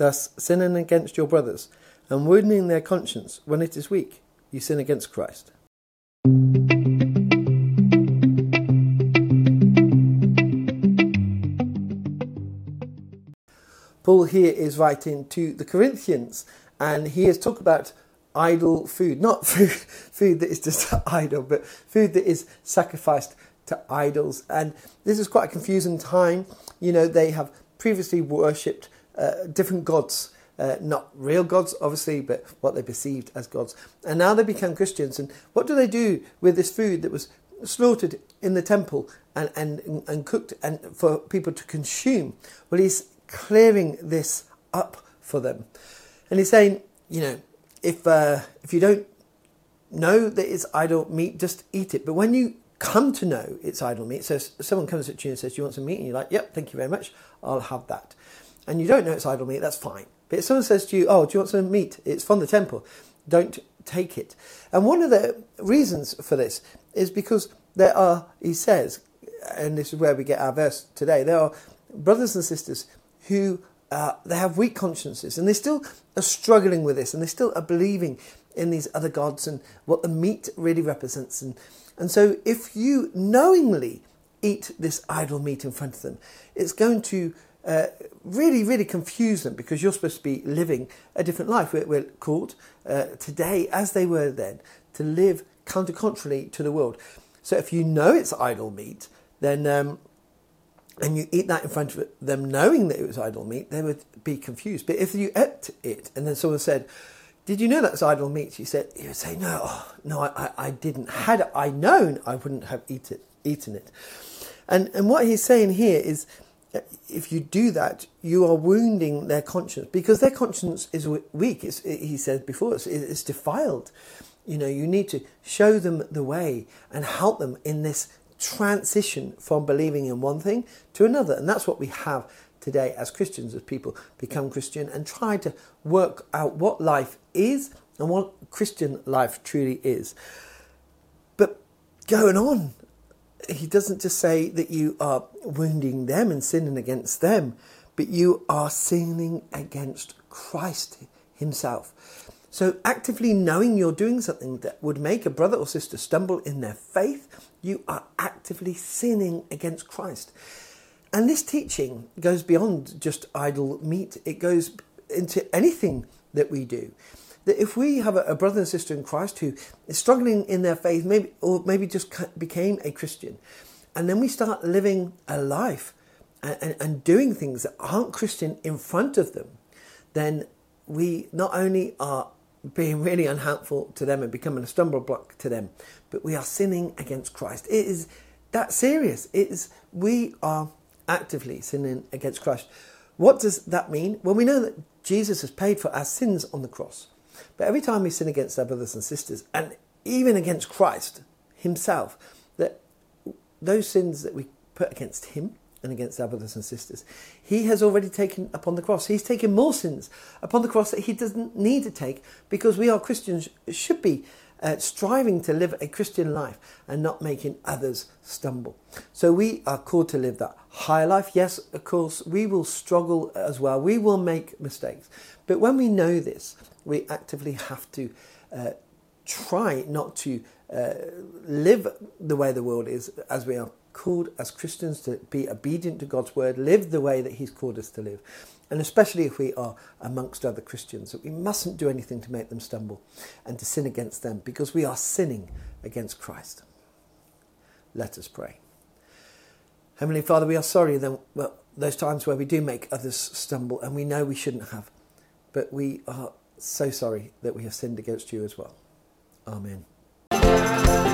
thus sinning against your brothers and wounding their conscience when it is weak, you sin against Christ. Paul here is writing to the Corinthians and he is talking about idol food, not food, food that is just idol, but food that is sacrificed to idols. And this is quite a confusing time. You know, they have previously worshipped uh, different gods. Uh, not real gods, obviously, but what they perceived as gods. And now they become Christians. And what do they do with this food that was slaughtered in the temple and, and, and cooked and for people to consume? Well, he's clearing this up for them. And he's saying, you know, if, uh, if you don't know that it's idol meat, just eat it. But when you come to know it's idol meat, so someone comes at you and says, Do you want some meat? And you're like, Yep, thank you very much, I'll have that. And you don't know it's idol meat, that's fine. But if someone says to you, Oh, do you want some meat? It's from the temple, don't take it. And one of the reasons for this is because there are, he says, and this is where we get our verse today, there are brothers and sisters who uh, they have weak consciences and they still are struggling with this and they still are believing in these other gods and what the meat really represents. And, and so if you knowingly eat this idol meat in front of them, it's going to uh, really, really confuse them because you're supposed to be living a different life. We're, we're called uh, today, as they were then, to live counter contrary to the world. So if you know it's idol meat, then um, and you eat that in front of them knowing that it was idol meat, they would be confused. But if you ate it and then someone said, did you know that's idol meat? You said, you would say, no, oh, no, I, I didn't. Had I known, I wouldn't have eat it, eaten it. And, and what he's saying here is, if you do that, you are wounding their conscience because their conscience is weak. It's, he said before, it's, it's defiled. You know, you need to show them the way and help them in this transition from believing in one thing to another. And that's what we have today as Christians, as people become Christian and try to work out what life is and what Christian life truly is. But going on, he doesn't just say that you are wounding them and sinning against them, but you are sinning against Christ himself. So, actively knowing you're doing something that would make a brother or sister stumble in their faith, you are actively sinning against Christ. And this teaching goes beyond just idol meat, it goes into anything that we do. That if we have a, brother and sister in Christ who is struggling in their faith, maybe or maybe just became a Christian, and then we start living a life and, and, and doing things that aren't Christian in front of them, then we not only are being really unhelpful to them and becoming a stumble block to them, but we are sinning against Christ. It is that serious. It is we are actively sinning against Christ. What does that mean? Well, we know that Jesus has paid for our sins on the cross. But every time we sin against our brothers and sisters, and even against Christ Himself, that those sins that we put against Him and against our brothers and sisters, He has already taken upon the cross. He's taken more sins upon the cross that He doesn't need to take because we are Christians, should be uh, striving to live a Christian life and not making others stumble. So we are called to live that high life. Yes, of course, we will struggle as well. We will make mistakes. But when we know this, we actively have to uh, try not to uh, live the way the world is as we are called as Christians to be obedient to God's word, live the way that He's called us to live and especially if we are amongst other Christians, that we mustn't do anything to make them stumble and to sin against them because we are sinning against Christ. Let us pray. Heavenly Father, we are sorry that well, those times where we do make others stumble and we know we shouldn't have, but we are so sorry that we have sinned against you as well. Amen.